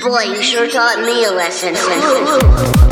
Boy, you sure taught me a lesson.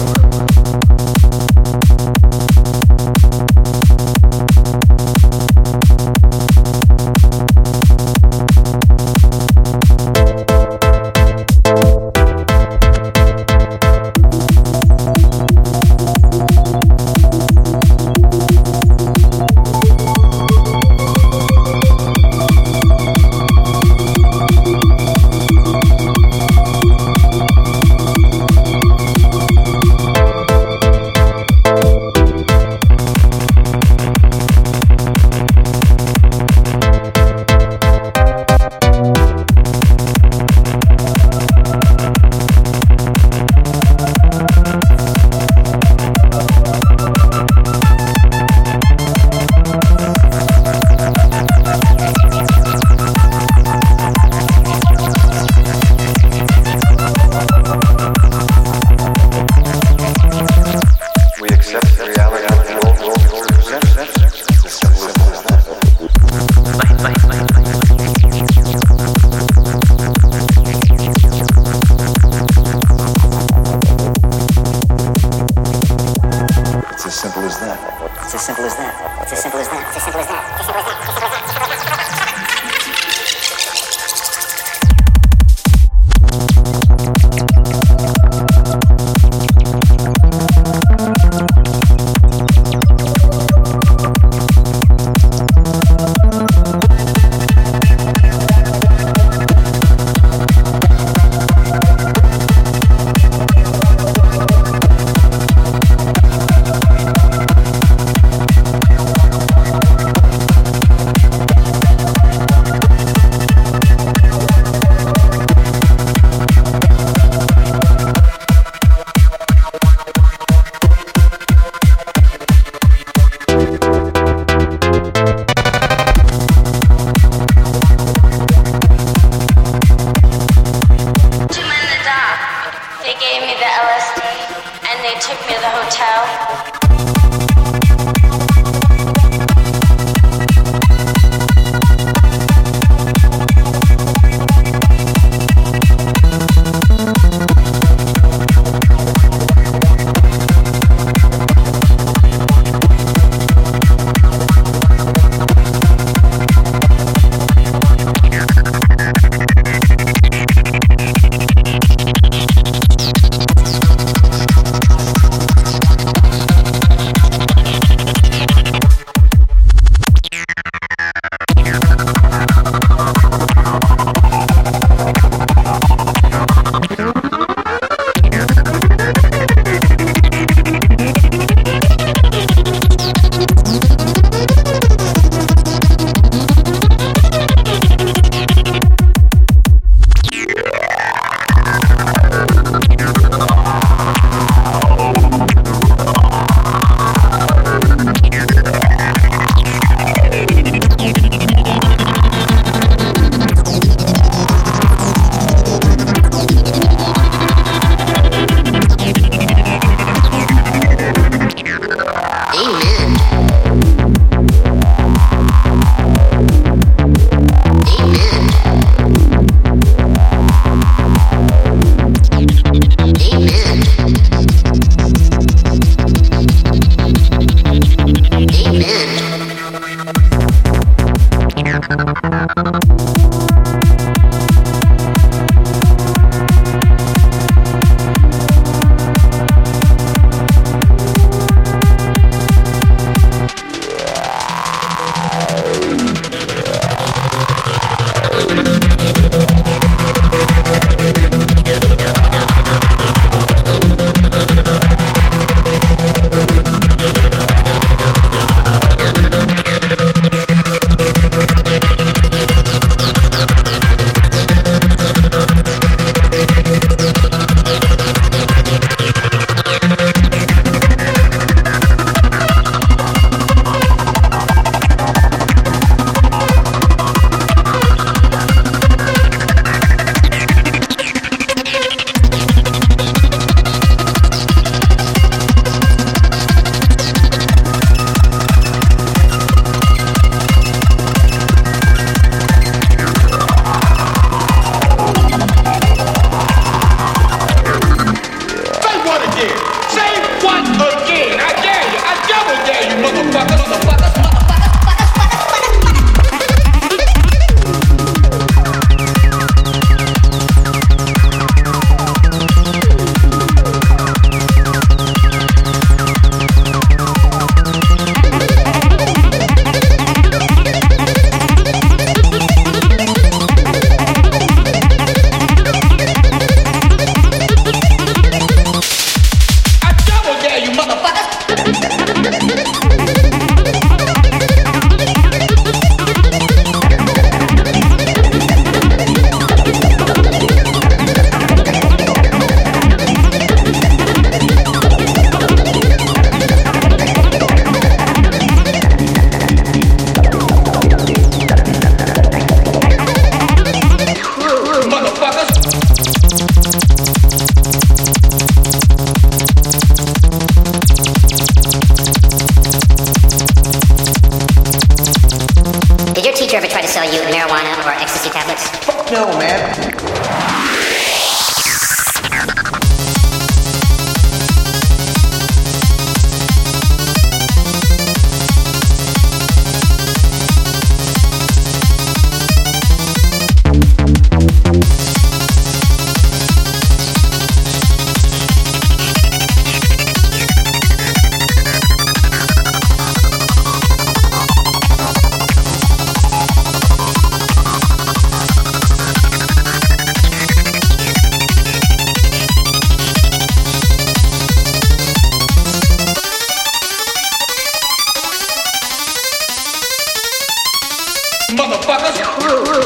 you marijuana or ecstasy tablets? Fuck no, man.